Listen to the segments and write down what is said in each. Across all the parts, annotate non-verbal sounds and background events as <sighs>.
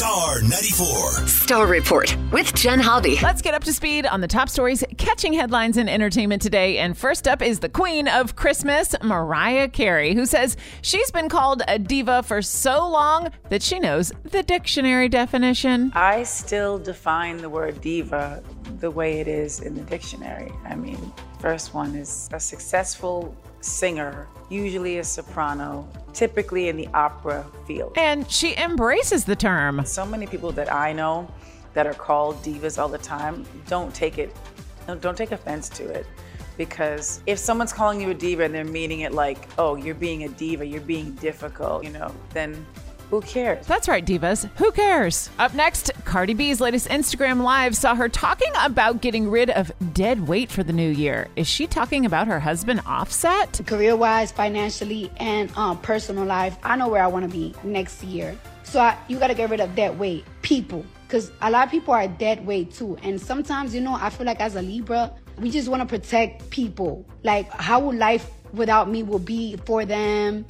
Star 94. Star Report with Jenn Hobby. Let's get up to speed on the top stories catching headlines in entertainment today. And first up is the queen of Christmas, Mariah Carey, who says she's been called a diva for so long that she knows the dictionary definition. I still define the word diva the way it is in the dictionary. I mean, first one is a successful singer, usually a soprano, typically in the opera field. And she embraces the term. So many people that I know that are called divas all the time don't take it, don't take offense to it. Because if someone's calling you a diva and they're meaning it like, oh, you're being a diva, you're being difficult, you know, then who cares? That's right, divas. Who cares? Up next, Cardi B's latest Instagram Live saw her talking about getting rid of dead weight for the new year. Is she talking about her husband Offset? Career wise, financially, and um, personal life, I know where I want to be next year. So I, you got to get rid of dead weight. People. Because a lot of people are dead weight too. And sometimes, you know, I feel like as a Libra, we just want to protect people. Like, how would life without me will be for them?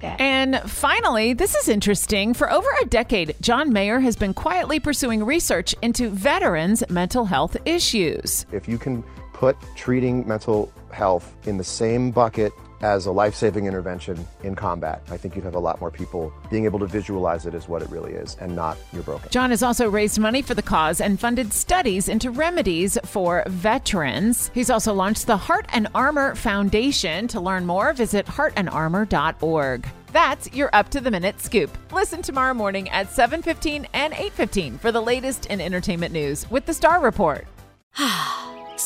That. And finally, this is interesting. For over a decade, John Mayer has been quietly pursuing research into veterans' mental health issues. If you can put treating mental health in the same bucket as a life saving intervention in combat. I think you'd have a lot more people being able to visualize it as what it really is and not you're broken. John has also raised money for the cause and funded studies into remedies for veterans. He's also launched the Heart and Armor Foundation. To learn more, visit heartandarmor.org. That's your up to the minute scoop. Listen tomorrow morning at 7:15 and 8:15 for the latest in entertainment news with the Star Report. <sighs> <sighs>